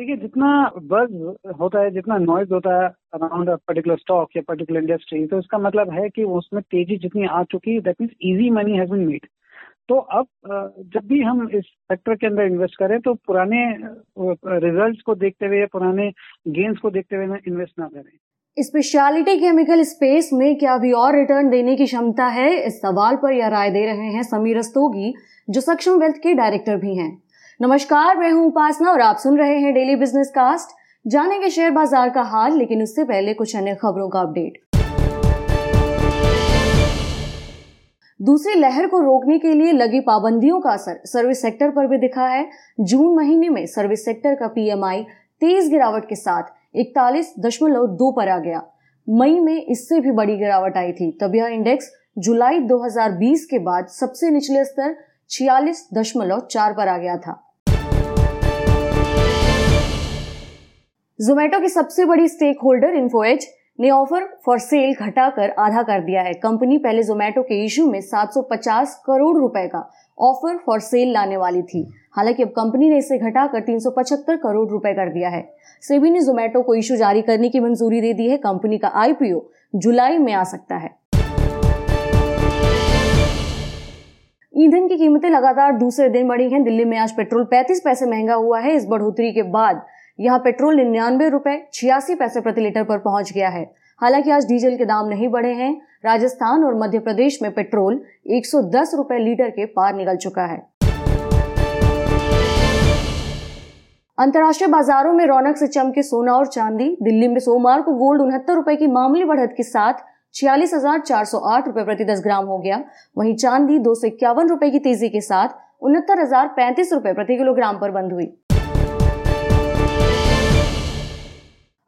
देखिए, जितना बज होता है, जितना नॉइज़ होता है अराउंड पर्टिकुलर स्टॉक या पर्टिकुलर इंडस्ट्री तो इसका मतलब है कि उसमें तेज़ी जितनी आ चुकी है that means easy money has been made तो अब जब भी हम इस सेक्टर के अंदर इन्वेस्ट करें तो पुराने रिजल्ट्स को देखते हुए या पुराने गेन्स को देखते हुए इन्वेस्ट ना करें। स्पेशलिटी केमिकल स्पेस में क्या अभी और रिटर्न देने की क्षमता है? इस सवाल पर यह राय दे रहे हैं समीर रस्तोगी जो सक्षम वेल्थ के डायरेक्टर भी हैं। नमस्कार, मैं हूँ उपासना और आप सुन रहे हैं डेली बिज़नेस कास्ट जानेंगे शेयर बाज़ार का हाल, लेकिन उससे पहले कुछ अन्य खबरों का अपडेट। दूसरी लहर को रोकने के लिए लगी पाबंदियों का असर सर्विस सेक्टर पर भी दिखा है। जून महीने में सर्विस सेक्टर का पीएमआई तेज गिरावट के साथ इकतालीस दशमलव दो पर आ गया। मई में इससे भी बड़ी गिरावट आई थी। तब यह इंडेक्स जुलाई 2020 के बाद सबसे निचले स्तर छियालीस दशमलव चार पर आ गया था। जोमेटो की सबसे बड़ी स्टेक होल्डर इन्फोएच ने ऑफ़र फॉर सेल घटाकर आधा कर दिया है। कंपनी पहले जोमेटो के इशू में 750 करोड़ रुपए का ऑफ़र फॉर सेल लाने वाली थी। हालाँकि अब कंपनी ने इसे घटाकर 375 करोड़ रुपए कर दिया है। सेबी ने जोमेटो को इशू जारी करने की मंजूरी दे दी है। कंपनी का आईपीओ जुलाई में आ सकता है। ईंधन की कीमतें लगातार दूसरे दिन बढ़ी हैं। दिल्ली में आज पेट्रोल 35 पैसे महँगा हुआ है। इस बढ़ोतरी के बाद यहाँ पेट्रोल निन्यानवे रुपए छियासी पैसे प्रति लीटर पर पहुँच गया है। हालाँकि आज डीजल के दाम नहीं बढ़े हैं। राजस्थान और मध्य प्रदेश में पेट्रोल 110 रुपए लीटर के पार निकल चुका है। अंतर्राष्ट्रीय बाजारों में रौनक से चमके सोना और चांदी। दिल्ली में सोमवार को गोल्ड उनहत्तर रुपए की मामूली बढ़त के साथ छियालीस हज़ार चार सौ आठ रुपए प्रति दस ग्राम हो गया। वहीं चांदी दो सौ इक्यावन रुपए की तेज़ी के साथ उनहत्तर हज़ार पैंतीस रुपए प्रति किलोग्राम पर बंद हुई।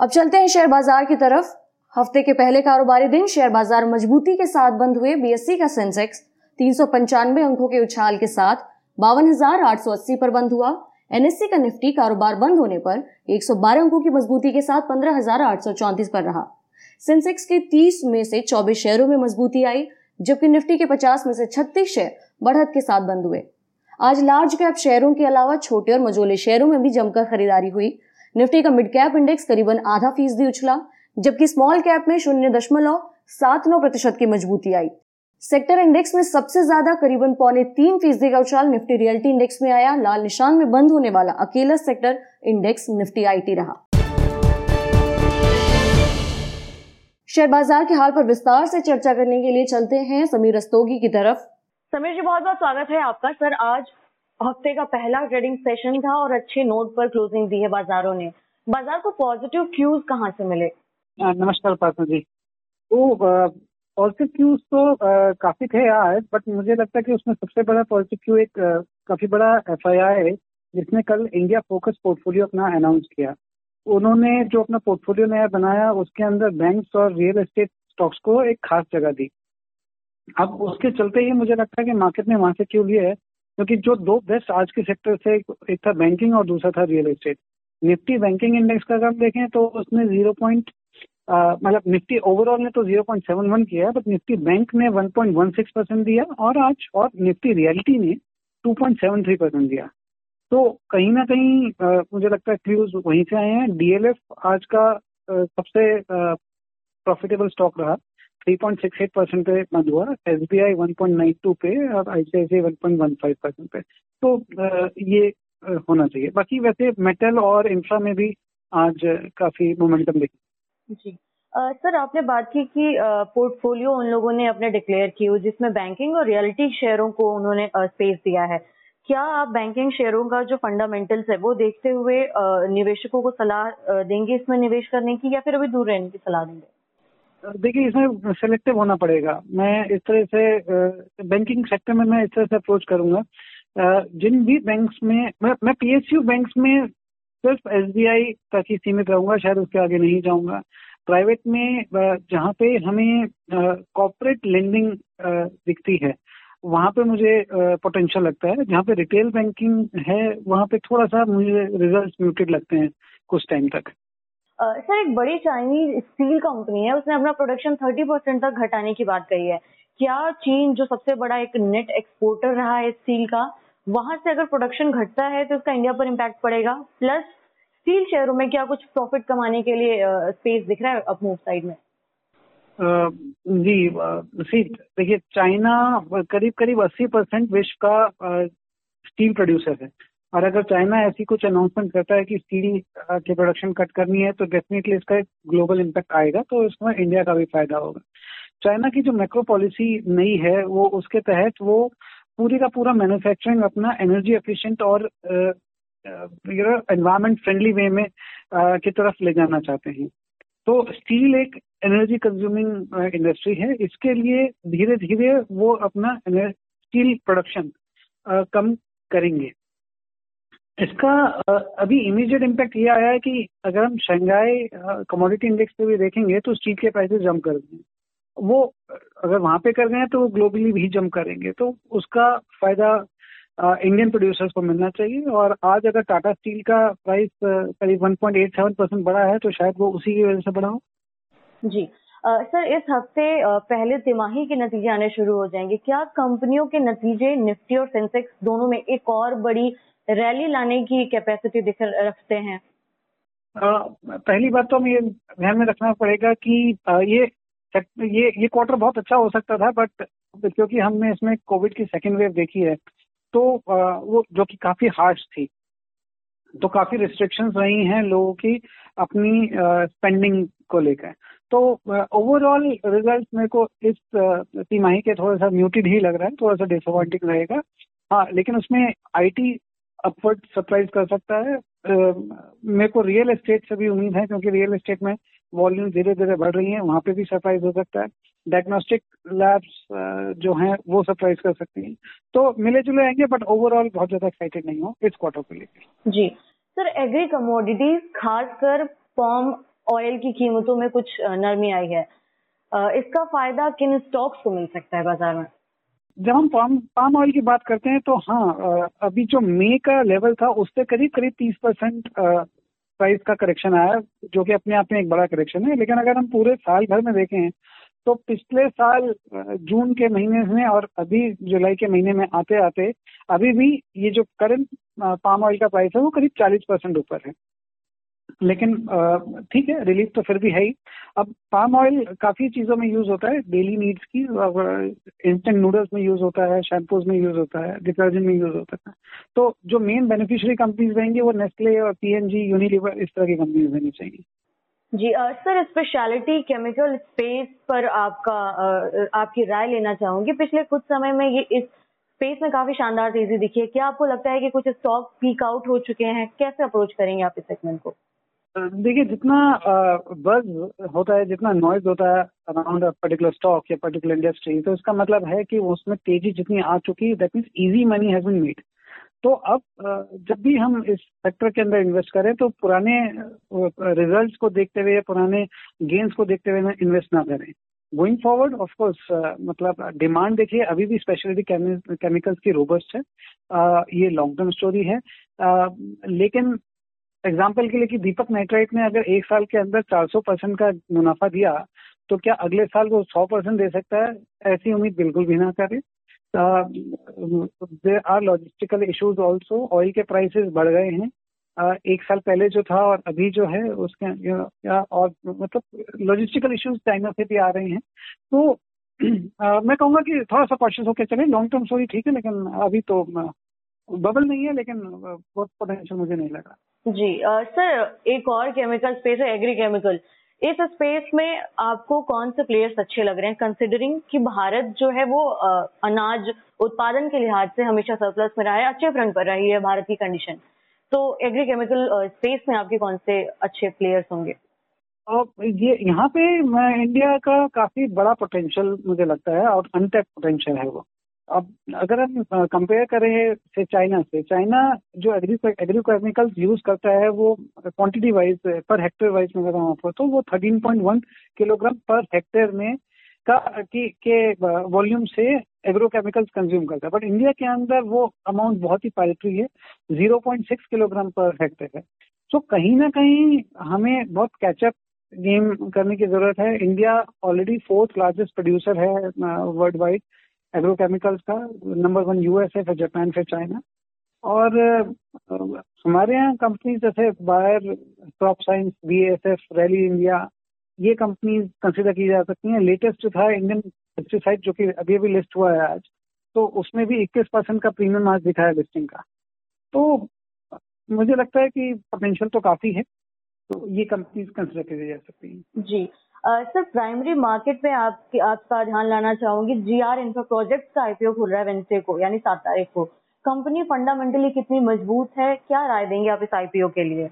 अब चलते हैं शेयर बाज़ार की तरफ़। हफ़्ते के पहले कारोबारी दिन शेयर बाज़ार मजबूती के साथ बंद हुए। बीएससी का सेंसेक्स तीन अंकों के उछाल के साथ बावन पर बंद हुआ। एनएससी का निफ्टी कारोबार बंद होने पर 112 अंकों की मजबूती के साथ 15,834 पर रहा। सेंसेक्स के 30 में से 24 शेयरों में मजबूती आई जबकि निफ्टी के 50 में से 36 शेयर बढ़त के साथ बंद हुए। आज लार्ज कैप शेयरों के अलावा छोटे और मझोले शेयरों में भी जमकर खरीदारी हुई। निफ्टी का मिड कैप इंडेक्स करीबन आधा फ़ीसदी उछला, जबकि स्मॉल कैप में शून्य दशमलव सात नौ प्रतिशत की मजबूती आई। सेक्टर इंडेक्स में सबसे ज़्यादा करीबन पौने तीन फ़ीसदी का उछाल निफ्टी रियल्टी इंडेक्स में आया। लाल निशान में बंद होने वाला अकेला सेक्टर इंडेक्स निफ्टी आईटी रहा। शेयर बाज़ार के हाल पर विस्तार से चर्चा करने के लिए चलते हैं समीर रस्तोगी की तरफ़। समीर जी बहुत बहुत स्वागत है आपका। सर, आज हफ़्ते का पहला ट्रेडिंग सेशन था और अच्छे नोट पर क्लोजिंग दी है बाजारों ने। बाज़ार को पॉजिटिव क्यूज कहाँ से मिले? नमस्कार पार्थ जी। तो पॉजिटिव क्यूज तो काफ़ी थे आज बट मुझे लगता है कि उसमें सबसे बड़ा पॉजिटिव क्यू एक काफ़ी बड़ा एफ़ है, जिसने कल इंडिया फोकस पोर्टफोलियो अपना अनाउंस किया। उन्होंने जो अपना पोर्टफोलियो नया बनाया, उसके अंदर बैंक्स और रियल एस्टेट स्टॉक्स को एक खास जगह दी। अब उसके चलते ही मुझे लगता है कि मार्केट ने वहाँ से क्यों लिया है क्योंकि जो दो बेस्ट आज के सेक्टर से एक था बैंकिंग और दूसरा था real estate Nifty banking index का अगर देखें तो उसने ज़ीरो पॉइंट मतलब निफ्टी ओवरऑल ने तो ज़ीरो पॉइंट सेवन वन किया है बट निफ्टी बैंक ने one point one six percent दिया और आज और निफ्टी रियलिटी ने two point seven three percent दिया. तो कहीं ना कहीं आ, मुझे लगता है क्ल्यूज वहीं से आए हैं. डीएलएफ आज का आ, सबसे प्रॉफिटेबल स्टॉक रहा। 3.68 परसेंट पे बंद हुआ S B I one point nine two पे और आईसीआईसी वन फाइव परसेंट पे। तो ये होना चाहिए। बाकी वैसे मेटल और इंफ्रा में भी आज काफ़ी मोमेंटम देखी। जी। सर, आपने बात की कि पोर्टफोलियो उन लोगों ने अपने डिक्लेयर की जिसमें बैंकिंग और रियलिटी शेयरों को उन्होंने स्पेस दिया है। क्या आप बैंकिंग शेयरों का जो फंडामेंटल्स है, वो देखते हुए निवेशकों को सलाह देंगे इसमें निवेश करने की या फिर अभी दूर रहने की सलाह देंगे? देखिए, इसमें सिलेक्टिव होना पड़ेगा। मैं इस तरह से बैंकिंग सेक्टर में मैं इस तरह से अप्रोच करूँगा। जिन भी बैंक्स में, मैं मैं पीएसयू बैंक्स में सिर्फ़ एसबीआई तक ही सीमित रहूँगा, शायद उसके आगे नहीं जाऊँगा। प्राइवेट में जहाँ पे हमें कॉरपोरेट लेंडिंग दिखती है, वहाँ पे मुझे पोटेंशियल लगता है। जहाँ पे रिटेल बैंकिंग है, वहाँ पे थोड़ा सा मुझे रिज़ल्ट म्यूटेड लगते हैं कुछ टाइम तक। सर, एक बड़ी चाइनीज़ स्टील कंपनी है, उसने अपना प्रोडक्शन थर्टी परसेंट तक घटाने की बात कही है। क्या चीन, जो सबसे बड़ा एक नेट एक्सपोर्टर रहा है स्टील का, वहाँ से अगर प्रोडक्शन घटता है तो उसका इंडिया पर इम्पैक्ट पड़ेगा? प्लस स्टील शेयरों में क्या कुछ प्रॉफिट कमाने के लिए स्पेस दिख रहा है अपमूव साइड में? जी सी, देखिए चाइना करीब करीब 80 परसेंट विश्व का स्टील प्रोड्यूसर है। और अगर चाइना ऐसी कुछ अनाउंसमेंट करता है कि स्टील की प्रोडक्शन कट करनी है तो डेफिनेटली इसका एक ग्लोबल इम्पैक्ट आएगा तो इसमें इंडिया का भी फ़ायदा होगा। चाइना की जो मैक्रो पॉलिसी नई है, वो उसके तहत वो पूरी का पूरा मैन्युफैक्चरिंग अपना एनर्जी एफिशिएंट और एनवायरमेंट फ्रेंडली वे में की तरफ़ ले जाना चाहते हैं। तो स्टील एक एनर्जी कंज्यूमिंग इंडस्ट्री है। इसके लिए धीरे धीरे वो अपना स्टील प्रोडक्शन कम करेंगे। इसका अभी इमीडिएट इम्पैक्ट ये आया है कि अगर हम शंघाई कमोडिटी इंडेक्स पे भी देखेंगे तो स्टील के प्राइसेस जम कर गए वो अगर वहाँ पे कर गए तो वो ग्लोबली भी जम करेंगे। तो उसका फ़ायदा इंडियन प्रोड्यूसर्स को मिलना चाहिए और आज अगर टाटा स्टील का प्राइस करीब 1.87 परसेंट बढ़ा है तो शायद वो उसी की वजह से बढ़ा हो। जी। आ, सर इस हफ़्ते पहले तिमाही के नतीजे आने शुरू हो जाएँगे। क्या कंपनियों के नतीजे निफ्टी और सेंसेक्स दोनों में एक और बड़ी रैली लाने की कैपेसिटी दिख रखते हैं? पहली बात तो हमें ये ध्यान में रखना पड़ेगा कि ये ये ये क्वार्टर बहुत अच्छा हो सकता था बट क्योंकि हमने इसमें कोविड की सेकेंड वेव देखी है तो वो जो कि काफ़ी हार्श थी। तो काफ़ी रिस्ट्रिक्शंस रही हैं लोगों की अपनी स्पेंडिंग को लेकर। तो ओवरऑल रिज़ल्ट मेरे को इस तिमाही के थोड़ा सा म्यूटेड ही लग रहा है, थोड़ा सा डिसअपॉइंटिंग रहेगा। हाँ लेकिन उसमें आईटी अपवर्ड सरप्राइज़ कर सकता है। मेरे को रियल एस्टेट से भी उम्मीद है, क्योंकि रियल एस्टेट में वॉल्यूम धीरे धीरे बढ़ रही है, वहाँ पे भी सरप्राइज़ हो सकता है। डायग्नोस्टिक लैब्स जो हैं, वो सरप्राइज़ कर सकती हैं। तो मिले जुले आएँगे बट ओवरऑल बहुत ज़्यादा एक्साइटेड नहीं हो इस क्वार्टर को लेकर जी। सर एग्री कमोडिटीज खासकर पॉम ऑयल की कीमतों में कुछ नरमी आई है। इसका फ़ायदा किन स्टॉक्स को मिल सकता है बाज़ार में? जब हम पाम पाम ऑयल की बात करते हैं तो हाँ अभी जो मे का लेवल था, उससे करीब करीब तीस परसेंट प्राइस का करेक्शन आया, जो कि अपने आप में एक बड़ा करेक्शन है। लेकिन अगर हम पूरे साल भर में देखें तो पिछले साल जून के महीने में और अभी जुलाई के महीने में आते आते अभी भी ये जो करंट पाम ऑयल का प्राइस है, वो करीब चालीस परसेंट ऊपर है। लेकिन ठीक है, रिलीफ तो फिर भी है ही। अब पाम ऑयल काफ़ी चीज़ों में यूज़ होता है डेली नीड्स की इंस्टेंट नूडल्स में यूज़ होता है शैम्पूज में यूज़ होता है डिटर्जेंट में यूज़ होता है। तो जो मेन बेनिफिशियरी कंपनीज़ रहेंगी, वो नेस्ले और पीएनजी यूनिलीवर इस तरह की कंपनीज़ रहनी चाहिए। जी सर स्पेशलिटी केमिकल स्पेस पर आपका आपकी राय लेना चाहूँगी। पिछले कुछ समय में ये इस स्पेस में काफ़ी शानदार तेज़ी दिखी है। क्या आपको लगता है कि कुछ स्टॉक पीक आउट हो चुके हैं? कैसे अप्रोच करेंगे आप इस सेगमेंट को? देखिए जितना बज होता है जितना नॉइज़ होता है अराउंड पर्टिकुलर स्टॉक या पर्टिकुलर इंडस्ट्री तो इसका मतलब है कि उसमें तेज़ी जितनी आ चुकी है that means easy money has been made तो अब जब भी हम इस सेक्टर के अंदर इन्वेस्ट करें तो पुराने रिजल्ट्स को देखते हुए पुराने गेन्स को देखते हुए इन्वेस्ट ना करें। गोइंग फॉरवर्ड ऑफ़ कोर्स मतलब डिमांड देखिए अभी भी स्पेशलिटी केमिकल्स की रोबस्ट है। uh, ये लॉन्ग टर्म स्टोरी है। uh, लेकिन एग्ज़ाम्पल के लिए कि दीपक नाइट्राइट ने अगर एक साल के अंदर 400 परसेंट का मुनाफा दिया तो क्या अगले साल वो 100 परसेंट दे सकता है? ऐसी उम्मीद बिल्कुल भी ना करें। There are logistical issues also oil के प्राइसेस बढ़ गए हैं। uh, एक साल पहले जो था और अभी जो है उसके या और मतलब लॉजिस्टिकल इश्यूज़ चाइना से भी आ रहे हैं। तो uh, मैं कहूँगा कि थोड़ा सा कॉशियस होकर चले। लॉन्ग टर्म स्टोरी ठीक है लेकिन अभी तो बबल नहीं है लेकिन बहुत पोटेंशियल मुझे नहीं लगा। जी सर, एक और केमिकल स्पेस है एग्री केमिकल इस स्पेस में आपको कौन से प्लेयर्स अच्छे लग रहे हैं? कंसिडरिंग कि भारत जो है वो अनाज उत्पादन के लिहाज से हमेशा सरप्लस में रहा है, अच्छे फ्रंट पर रही है भारत की कंडीशन तो एग्री केमिकल स्पेस में आपके कौन से अच्छे प्लेयर्स होंगे? ये यहाँ पे इंडिया का काफ़ी बड़ा पोटेंशियल मुझे लगता है, और अनटेप पोटेंशियल है वो। अब अगर हम कंपेयर करें से चाइना से चाइना जो एग्री एग्रीकेमिकल्स यूज़ करता है, वो quantity wise per hectare wise में बताऊँ आपको तो वो 13.1 किलोग्राम पर हेक्टेयर में का, की, के वॉल्यूम से एग्रोकेमिकल्स कंज्यूम करता है। बट इंडिया के अंदर वो अमाउंट बहुत ही पाइट्री है 0.6 किलोग्राम पर हेक्टेयर है। तो कहीं ना कहीं हमें बहुत कैचअप गेम करने की ज़रूरत है। India already fourth largest producer है वर्ल्ड वाइड एग्रोकेमिकल्स का नंबर वन यूएस है फिर जापान फिर चाइना और, हमारे यहाँ कंपनी जैसे Bayer crop science B S F Rallis India ये कंपनीज़ कंसिडर की जा सकती हैं. लेटेस्ट जो था इंडियन पेस्टिसाइड जो कि अभी अभी लिस्ट हुआ है आज. तो उसमें भी 21 परसेंट का प्रीमियम आज दिखाया लिस्टिंग का. तो मुझे लगता है कि पोटेंशियल तो काफ़ी है. तो ये कंपनीज़ कंसिडर की जा सकती हैं. जी. सर प्राइमरी मार्केट में आप आपका ध्यान लाना चाहूँगी जी आर इंफ्रा प्रोजेक्ट का आईपीओ खुल रहा है वेंसडे को, यानी सात तारीख को। कंपनी फंडामेंटली कितनी मज़बूत है? क्या राय देंगे आप इस आईपीओ के लिए?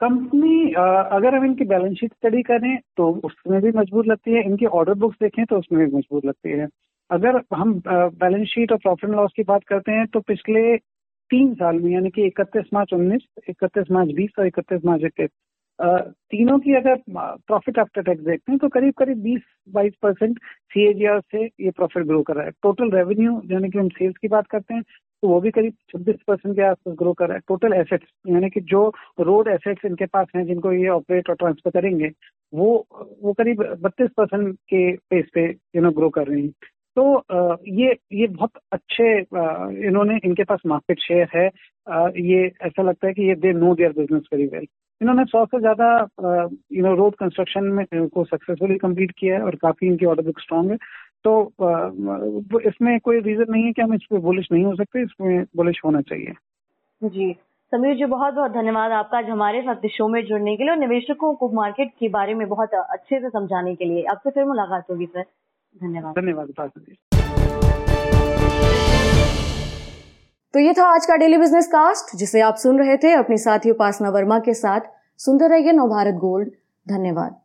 कंपनी अगर हम इनकी बैलेंस शीट स्टडी करें तो उसमें भी मज़बूत लगती है। इनकी ऑर्डर बुक्स देखें तो उसमें भी मज़बूत लगती है। अगर हम बैलेंस शीट और प्रॉफिट एंड लॉस की बात करते हैं तो पिछले तीन साल में, यानी कि इकतीस मार्च उन्नीस, इकतीस मार्च बीस और इकतीस मार्च इक्कीस तीनों की अगर प्रॉफिट आफ्टर टैक्स देखते हैं तो करीब करीब 20 बाईस परसेंट सी से ये प्रॉफिट ग्रो कर रहा है। टोटल रेवेन्यू यानी कि हम सेल्स की बात करते हैं तो वो भी करीब 26 परसेंट के आसपास ग्रो कर रहा है। टोटल एसेट्स यानी कि जो रोड एसेट्स इनके पास हैं, जिनको ये ऑपरेट और ट्रांसफ़र करेंगे, वो वो करीब बत्तीस परसेंट के पेस पे यू नो ग्रो कर रही हैं। तो ये ये बहुत अच्छे इन्होंने, इनके पास मार्केट शेयर है। ये ऐसा लगता है कि ये they know their business very well इन्होंने सौ से ज़्यादा यू नो रोड कंस्ट्रक्शन में को सक्सेसफुली कंप्लीट किया है और काफ़ी इनकी ऑर्डर बुक स्ट्रांग है। तो इसमें कोई रीजन नहीं है कि हम इस पर बुलिश नहीं हो सकते, इसमें बुलिश होना चाहिए। जी। समीर जी, बहुत बहुत धन्यवाद आपका आज हमारे साथ शो में जुड़ने के लिए और निवेशकों को मार्केट के बारे में बहुत अच्छे से समझाने के लिए। आपसे फिर मुलाकात होगी, सर। धन्यवाद। धन्यवाद तो ये था आज का डेली बिज़नेस कास्ट जिसे आप सुन रहे थे अपनी साथी उपासना वर्मा के साथ। सुनते रहिए नवभारत गोल्ड। धन्यवाद।